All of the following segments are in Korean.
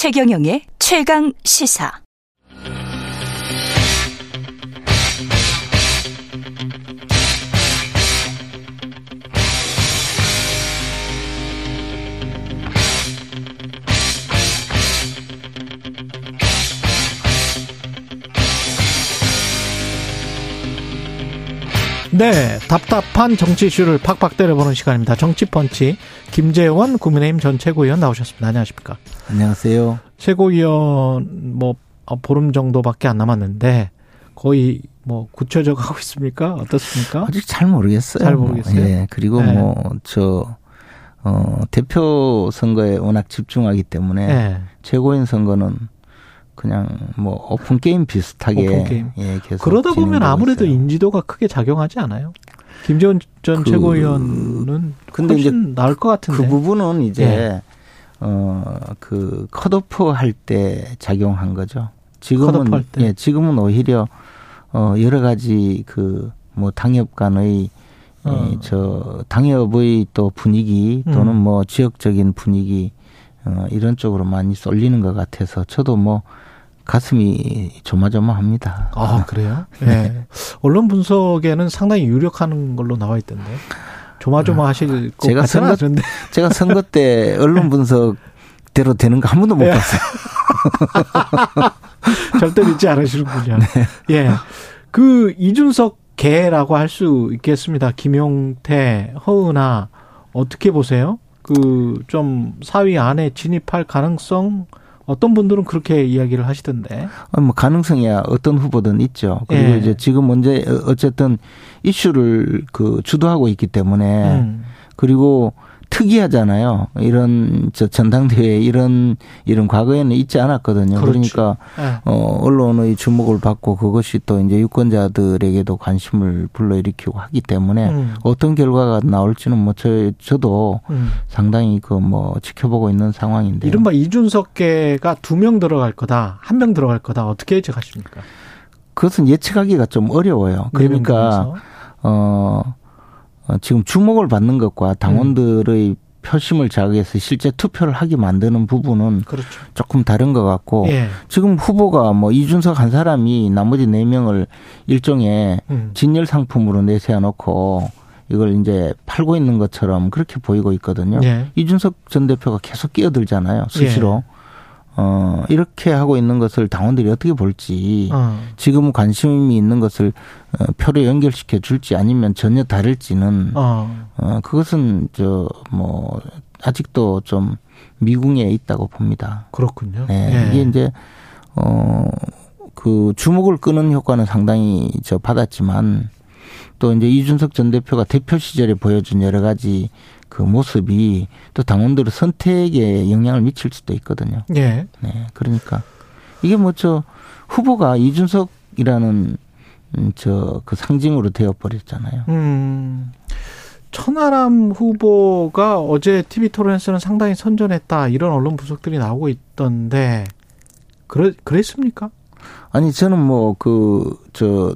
최경영의 최강 시사. 네, 답답한 정치 이슈를 팍팍 때려보는 시간입니다. 정치펀치 김재원 국민의힘 전 최고위원 나오셨습니다. 안녕하십니까? 안녕하세요. 최고위원 뭐 어, 보름 정도밖에 안 남았는데 거의 뭐 굳혀져 가고 있습니까? 어떻습니까? 아직 잘 모르겠어요. 잘 모르겠어요. 예. 그리고 네. 뭐저 어, 대표 선거에 워낙 집중하기 때문에 네. 최고위원 선거는 그냥 뭐 오픈 게임 비슷하게 오픈 게임. 예, 계속 그러다 보면 아무래도 있어요. 인지도가 크게 작용하지 않아요? 김재원 전 그- 최고위원은 근데 이제 훨씬 나을 것 같은데. 그 부분은 이제 예. 어그 컷오프 할 때 작용한 거죠. 지금은. 예, 지금은 오히려 어 여러 가지 그 뭐 당협 간의 어. 예, 저 당협의 또 분위기 또는 음. 뭐 지역적인 분위기 어 이런 쪽으로 많이 쏠리는 것 같아서 저도 뭐 가슴이 조마조마합니다. 아 그래요? 네. 언론 분석에는 상당히 유력하는 걸로 나와 있던데 조마조마하실 것 제가 같지는 선거- 않은데 제가 선거 때 언론 분석대로 되는 거 한 번도 못 예. 봤어요. 절대 믿지 않으시는군요. 네. 예. 그 이준석 개라고 할 수 있겠습니다. 김용태, 허은아 어떻게 보세요? 그 좀 사위 안에 진입할 가능성 어떤 분들은 그렇게 이야기를 하시던데. 어, 뭐 가능성이야 어떤 후보든 있죠. 그리고 예. 이제 지금 문제 어쨌든 이슈를 그 주도하고 있기 때문에 음. 그리고 특이하잖아요. 이런 저 전당대회 이런 이런 과거에는 있지 않았거든요. 그렇죠. 그러니까 예. 어 언론의 주목을 받고 그것이 또 이제 유권자들에게도 관심을 불러일으키고 하기 때문에 음. 어떤 결과가 나올지는 뭐 저 저도 음. 상당히 그 뭐 지켜보고 있는 상황인데요. 이른바 이준석계가 두 명 들어갈 거다, 한 명 들어갈 거다. 어떻게 예측하십니까? 그것은 예측하기가 좀 어려워요. 그러니까 내면에서. 어, 어, 지금 주목을 받는 것과 당원들의 표심을 자극해서 실제 투표를 하게 만드는 부분은 그렇죠. 조금 다른 것 같고 예. 지금 후보가 뭐 이준석 한 사람이 나머지 네 명을 일종의 음. 진열 상품으로 내세워 놓고 이걸 이제 팔고 있는 것처럼 그렇게 보이고 있거든요. 예. 이준석 전 대표가 계속 끼어들잖아요. 수시로. 예. 어, 이렇게 하고 있는 것을 당원들이 어떻게 볼지 어. 지금 관심이 있는 것을 어, 표로 연결시켜 줄지 아니면 전혀 다를지는 어. 어, 그것은 저 뭐 아직도 좀 미궁에 있다고 봅니다. 그렇군요. 네, 예. 이게 이제 어 그 주목을 끄는 효과는 상당히 저 받았지만 또 이제 이준석 전 대표가 대표 시절에 보여준 여러 가지 그 모습이 또 당원들의 선택에 영향을 미칠 수도 있거든요. 예. 네, 그러니까 이게 뭐 저 후보가 이준석이라는 저 그 상징으로 되어 버렸잖아요. 음. 천하람 후보가 어제 TV 토론에서는 상당히 선전했다 이런 언론 분석들이 나오고 있던데 그래 그랬습니까? 아니 저는 뭐 그 저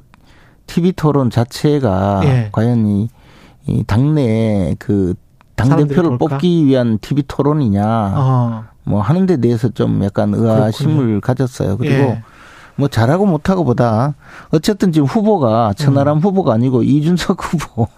TV 토론 자체가 예. 과연 이, 이 당내 그 당 사람들이 대표를 볼까? 뽑기 위한 TV 토론이냐 어. 뭐 하는 데 대해서 좀 약간 의아심을 가졌어요. 그리고 예. 뭐 잘하고 못하고보다 어쨌든 지금 후보가 천하람 후보가 아니고 이준석 후보가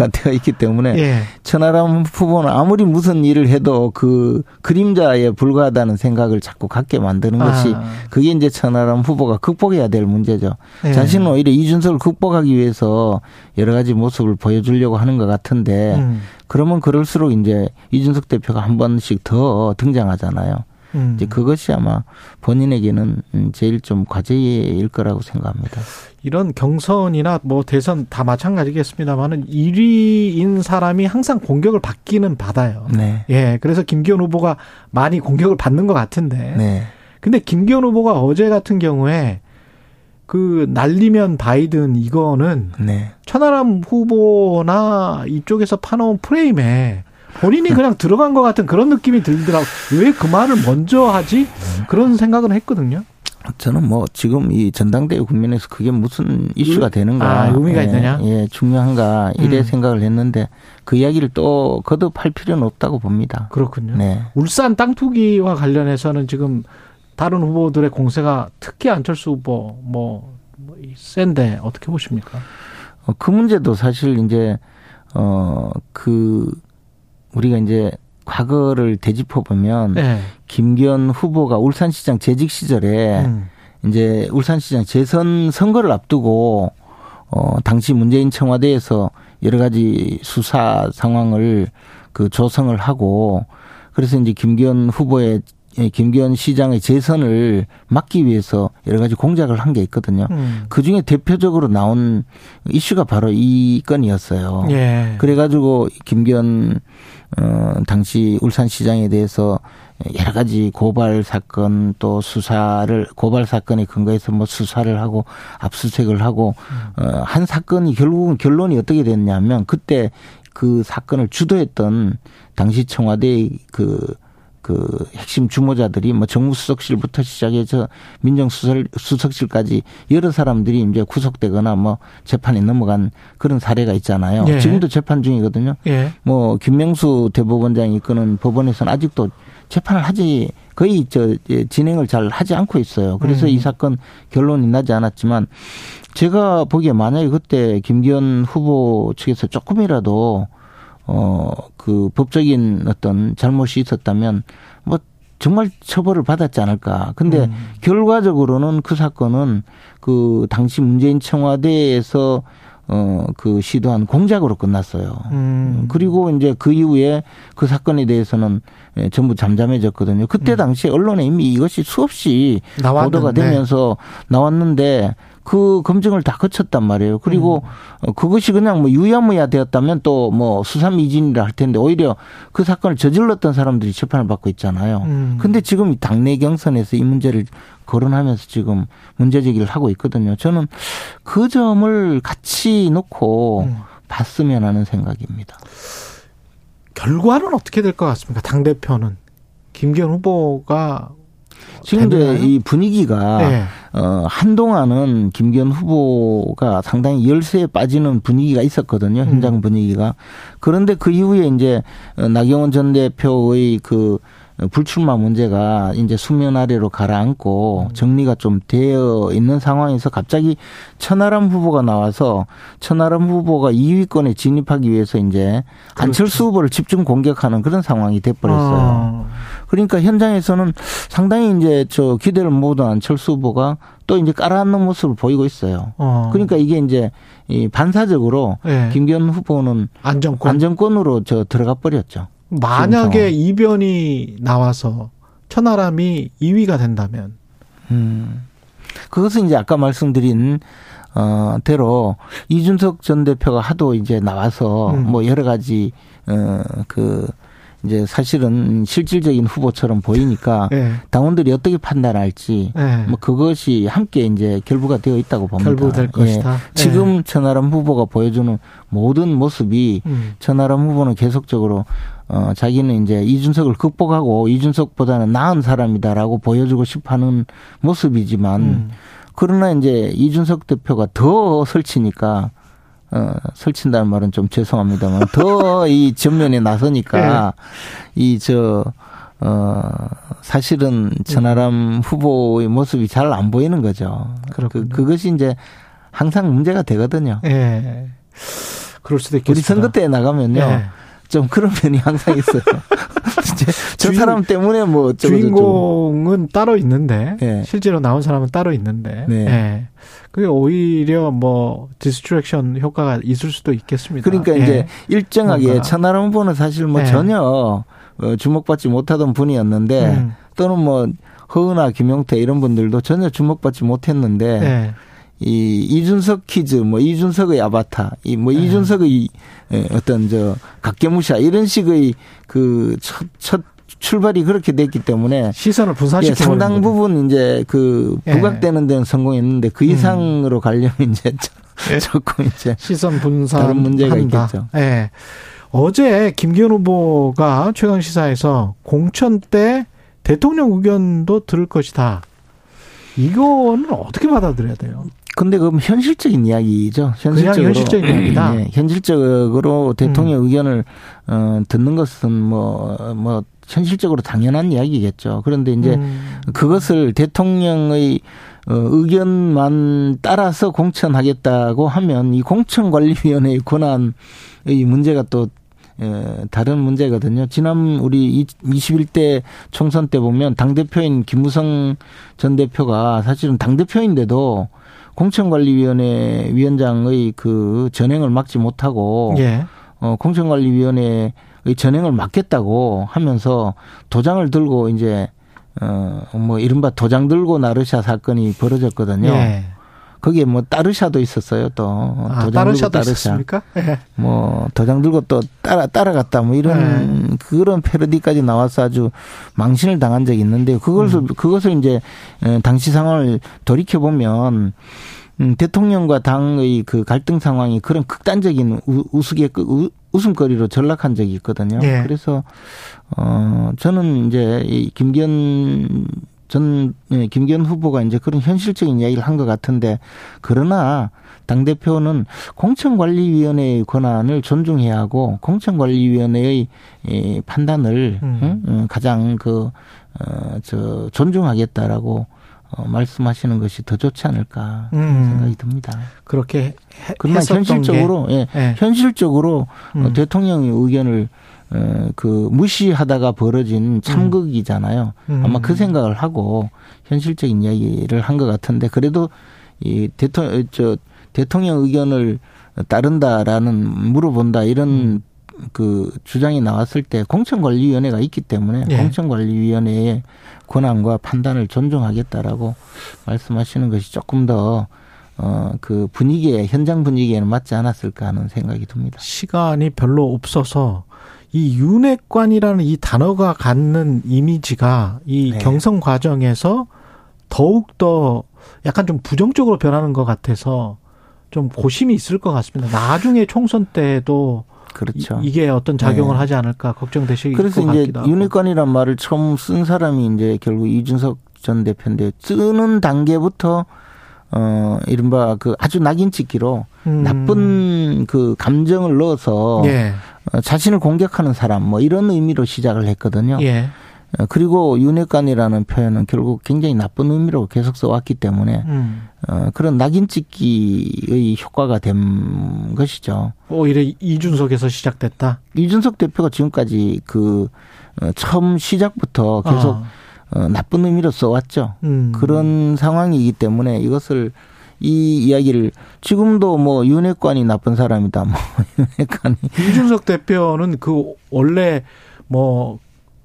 되어 있기 때문에 예. 천하람 후보는 아무리 무슨 일을 해도 그 그림자에 불과하다는 생각을 자꾸 갖게 만드는 것이 아. 그게 이제 천하람 후보가 극복해야 될 문제죠. 예. 자신은 오히려 이준석을 극복하기 위해서 여러 가지 모습을 보여주려고 하는 것 같은데 음. 그러면 그럴수록 이제 이준석 대표가 한 번씩 더 등장하잖아요. 음. 이제 그것이 아마 본인에게는 음, 제일 좀 과제일 거라고 생각합니다. 이런 경선이나 뭐 대선 다 마찬가지겠습니다만은 1위인 사람이 항상 공격을 받기는 받아요. 네. 예. 그래서 김기현 후보가 많이 공격을 받는 것 같은데. 네. 근데 김기현 후보가 어제 같은 경우에 그 날리면 바이든 이거는 네. 천하람 후보나 이쪽에서 파놓은 프레임에 본인이 그냥 들어간 것 같은 그런 느낌이 들더라고. 왜 그 말을 먼저 하지? 그런 생각은 했거든요. 저는 뭐 지금 이 전당대회 국면에서 그게 무슨 이슈가 되는가. 아, 의미가 예, 있느냐? 예, 중요한가. 이래 음. 생각을 했는데 그 이야기를 또 거듭할 필요는 없다고 봅니다. 그렇군요. 네. 울산 땅 투기와 관련해서는 지금 다른 후보들의 공세가 특히 안철수 후보 뭐, 뭐 이- 센데 어떻게 보십니까? 어, 그 문제도 사실 이제 어그 우리가 이제 과거를 되짚어 보면 네. 김기현 후보가 울산시장 재직 시절에 음. 이제 울산시장 재선 선거를 앞두고 어 당시 문재인 청와대에서 여러 가지 수사 상황을 그 조성을 하고 그래서 이제 김기현 후보의 예, 김기현 시장의 재선을 막기 위해서 여러 가지 공작을 한 게 있거든요. 음. 그 중에 대표적으로 나온 이슈가 바로 이 건이었어요. 예. 그래가지고 김기현 어 당시 울산시장에 대해서 여러 가지 고발 사건 또 수사를 고발 사건에 근거해서 뭐 수사를 하고 압수수색을 하고 어한 사건이 결국은 결론이 어떻게 됐냐면 그때 그 사건을 주도했던 당시 청와대의 그 그 핵심 주모자들이 뭐 정무수석실부터 시작해서 민정수석실까지 여러 사람들이 이제 구속되거나 뭐 재판에 넘어간 그런 사례가 있잖아요. 예. 지금도 재판 중이거든요. 예. 뭐 김명수 대법원장이 이끄는 법원에서는 아직도 재판을 하지 거의 저 예, 진행을 잘 하지 않고 있어요. 그래서 음. 이 사건 결론이 나지 않았지만 제가 보기에 만약에 그때 김기현 후보 측에서 조금이라도 어 그 법적인 어떤 잘못이 있었다면 뭐 정말 처벌을 받았지 않을까. 근데 음. 결과적으로는 그 사건은 그 당시 문재인 청와대에서 어 그 시도한 공작으로 끝났어요. 음. 그리고 이제 그 이후에 그 사건에 대해서는 예, 전부 잠잠해졌거든요. 그때 당시에 언론에 이미 이것이 수없이 음. 나왔는데. 보도가 되면서 나왔는데 그 검증을 다 거쳤단 말이에요. 그리고 음. 어, 그것이 그냥 뭐 유야무야 되었다면 또 뭐 수사미진이라 할 텐데 오히려 그 사건을 저질렀던 사람들이 재판을 받고 있잖아요. 음. 근데 지금 이 당내 경선에서 이 문제를 거론하면서 지금 문제 제기를 하고 있거든요. 저는 그 점을 같이 놓고 음. 봤으면 하는 생각입니다. 결과는 어떻게 될 것 같습니까? 당 대표는 김기현 후보가 지금 이제 되나요? 이 분위기가 예. 어 한동안은 김기현 후보가 상당히 열세에 빠지는 분위기가 있었거든요. 음. 현장 분위기가. 그런데 그 이후에 이제 어, 나경원 전 대표의 그 불출마 문제가 이제 수면 아래로 가라앉고 정리가 좀 되어 있는 상황에서 갑자기 천하람 후보가 나와서 천하람 후보가 2위권에 진입하기 위해서 이제 안철수 후보를 집중 공격하는 그런 상황이 돼버렸어요. 그렇죠. 어. 그러니까 현장에서는 상당히 이제 저 기대를 모으던 안철수 후보가 또 이제 깔아앉는 모습을 보이고 있어요. 어. 그러니까 이게 이제 이 반사적으로 예. 김기현 후보는 안정권. 안정권으로 저 들어가 버렸죠. 만약에 이변이 나와서 천하람이 2위가 된다면 음. 그것은 이제 아까 말씀드린 어 대로 이준석 전 대표가 하도 이제 나와서 음. 뭐 여러 가지 어 그 이제 사실은 실질적인 후보처럼 보이니까 예. 당원들이 어떻게 판단할지 예. 뭐 그것이 함께 이제 결부가 되어 있다고 봅니다. 결부될 예. 것이다. 지금 천하람 후보가 보여주는 모든 모습이 음. 천하람 후보는 계속적으로 어 자기는 이제 이준석을 극복하고 이준석보다는 나은 사람이다라고 보여주고 싶어하는 모습이지만 음. 그러나 이제 이준석 대표가 더 설치니까 어 설친다는 말은 좀 죄송합니다만 더 이 전면에 나서니까 네. 이저 어, 사실은 천하람 후보의 모습이 잘 안 보이는 거죠. 그렇군요. 그, 그것이 이제 항상 문제가 되거든요. 예. 그럴 수도 있겠습니다. 우리 선거 때 나가면요. 예. 좀 그런 면이 항상 있어요. 이제 저 주인- 사람 때문에 뭐. 주인공은 따로 있는데 예. 실제로 나온 사람은 따로 있는데 네. 예. 그게 오히려 뭐 distraction 효과가 있을 수도 있겠습니다. 그러니까 예. 이제 일정하게 뭔가. 천하람 후보는 사실 뭐 네. 전혀 어, 주목받지 못하던 분이었는데 음. 또는 뭐 허은아, 김용태 이런 분들도 전혀 주목받지 못했는데 예. 이 이준석 kids, 뭐 이준석의 아바타, 이뭐 네. 이준석의 예, 어떤 저 각계무샤 이런 식의 그첫첫 출발이 그렇게 됐기 때문에 시선을 예, 분산시키고 상당 부분 이제 그 예. 부각되는 데는 성공했는데 그 음. 이상으로 가려면 이제 조- 예. 조금 이제 시선 분산 다른 문제가 한다. 있겠죠. 예. 어제 김기현 후보가 최강 시사에서 공천 때 대통령 의견도 들을 것이다. 이거는 어떻게 받아들여야 돼요? 근데 그럼 현실적인 이야기죠. 현실적으로. 현실적인 이야기다. 네, 현실적으로 대통령 음. 의견을 어, 듣는 것은 뭐뭐 뭐 현실적으로 당연한 이야기겠죠. 그런데 이제 음. 그것을 대통령의 어, 의견만 따라서 공천하겠다고 하면 이 공천관리위원회의 권한의 문제가 또 예, 다른 문제거든요. 지난 우리 21대 총선 때 보면 당대표인 김무성 전 대표가 사실은 당대표인데도 공천관리위원회 위원장의 그 전행을 막지 못하고 예. 어, 공천관리위원회의 전행을 막겠다고 하면서 도장을 들고 이제 어, 뭐 이른바 도장 들고 나르샤 사건이 벌어졌거든요. 예. 거기에 뭐 따르샤도 있었어요 또 아, 도장 들고 따르샤 예. 뭐 도장 들고 또 따라 따라갔다 뭐 이런 예. 그런 패러디까지 나와서 아주 망신을 당한 적이 있는데 그것을 음. 그것을 이제 어, 당시 상황을 돌이켜 보면 음, 대통령과 당의 그 갈등 상황이 그런 극단적인 우스개 웃음거리로 전락한 적이 있거든요. 예. 그래서 어 저는 이제 이 김기현 전 예, 김기현 후보가 이제 그런 현실적인 이야기를 한 것 같은데 그러나 당 대표는 공천관리위원회의 권한을 존중해야 하고 공천관리위원회의 판단을 음. 응? 가장 그어저 존중하겠다라고 어, 말씀하시는 것이 더 좋지 않을까 음. 생각이 듭니다. 그렇게 그러나 현실적으로 예, 예. 현실적으로 음. 대통령의 의견을 어, 그 무시하다가 벌어진 참극이잖아요. 음. 아마 그 생각을 하고 현실적인 이야기를 한 것 같은데 그래도 이 대통령 저 대통령 의견을 따른다라는 물어본다 이런 음. 그 주장이 나왔을 때 공천관리위원회가 있기 때문에 예. 공천관리위원회의 권한과 판단을 존중하겠다라고 말씀하시는 것이 조금 더 어, 그 분위기에, 현장 분위기에는 맞지 않았을까 하는 생각이 듭니다. 시간이 별로 없어서 이 윤핵관이라는 이 단어가 갖는 이미지가 이 네. 경선 과정에서 더욱 더 약간 좀 부정적으로 변하는 것 같아서 좀 고심이 있을 것 같습니다. 나중에 총선 때도 그렇죠. 이, 게 어떤 작용을 네. 하지 않을까 걱정되시고 그래서 이제 윤핵관이란 말을 처음 쓴 사람이 이제 결국 이준석 전 대표인데 쓰는 단계부터 어 이른바 그 아주 낙인 찍기로 음. 나쁜 그 감정을 넣어서 예. 어, 자신을 공격하는 사람 뭐 이런 의미로 시작을 했거든요. 예. 어, 그리고 윤핵관이라는 표현은 결국 굉장히 나쁜 의미로 계속 써왔기 때문에 음. 어, 그런 낙인 찍기의 효과가 된 것이죠. 오히려 이준석에서 시작됐다. 이준석 대표가 지금까지 그 어, 처음 시작부터 계속 아. 어, 나쁜 의미로 써왔죠. 음. 그런 상황이기 때문에 이것을 이 이야기를 지금도 뭐 윤핵관이 나쁜 사람이다. 뭐 윤핵관이 이준석 대표는 그 원래 뭐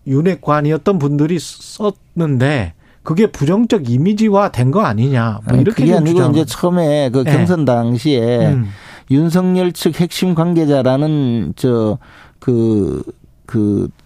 윤핵관이었던 분들이 썼는데 그게 부정적 이미지화 된 거 아니냐. 뭐 이렇게 그게 아니고 이제 처음에 그 네. 경선 당시에 음. 윤석열 측 핵심 관계자라는 저그그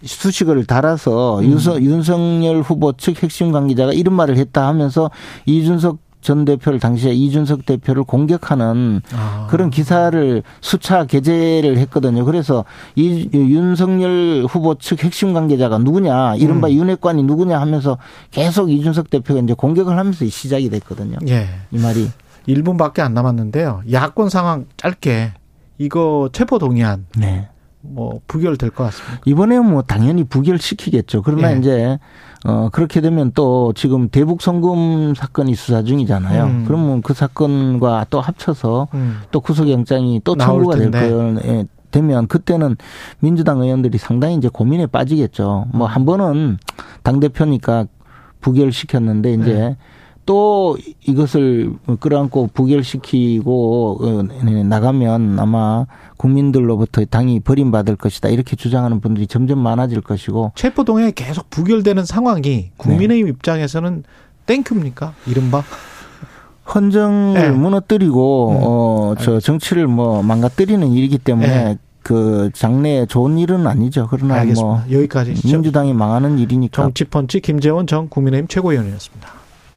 수식어를 달아서 음. 윤석열 후보 측 핵심 관계자가 이런 말을 했다 하면서 이준석 전 대표를 당시에 이준석 대표를 공격하는 아. 그런 기사를 수차 게재를 했거든요. 그래서 이 윤석열 후보 측 핵심 관계자가 누구냐, 이른바 음. 윤핵관이 누구냐 하면서 계속 이준석 대표가 이제 공격을 하면서 시작이 됐거든요. 예. 이 말이 1분밖에 안 남았는데요. 야권 상황 짧게 이거 체포 동의안 네. 뭐 부결될 것 같습니다. 이번에는 뭐 당연히 부결시키겠죠. 그러나 예. 이제 어 그렇게 되면 또 지금 대북 송금 사건이 수사 중이잖아요. 음. 그러면 그 사건과 또 합쳐서 음. 또 구속영장이 또 청구가 될 거예요. 예, 되면 그때는 민주당 의원들이 상당히 이제 고민에 빠지겠죠. 뭐 한 번은 당 대표니까 부결시켰는데 이제 네. 또 이것을 끌어안고 부결시키고 어, 나가면 아마 국민들로부터 당이 버림받을 것이다 이렇게 주장하는 분들이 점점 많아질 것이고 체포동의 계속 부결되는 상황이 국민의힘 네. 입장에서는 thank you입니까 이른바 헌정을 네. 무너뜨리고 음. 어저 정치를 뭐 망가뜨리는 일이기 때문에 네. 그 장래에 좋은 일은 아니죠. 그러나 뭐 알겠습니다. 뭐 여기까지 민주당이 망하는 일이니까 정치펀치 김재원 전 국민의힘 최고위원이었습니다.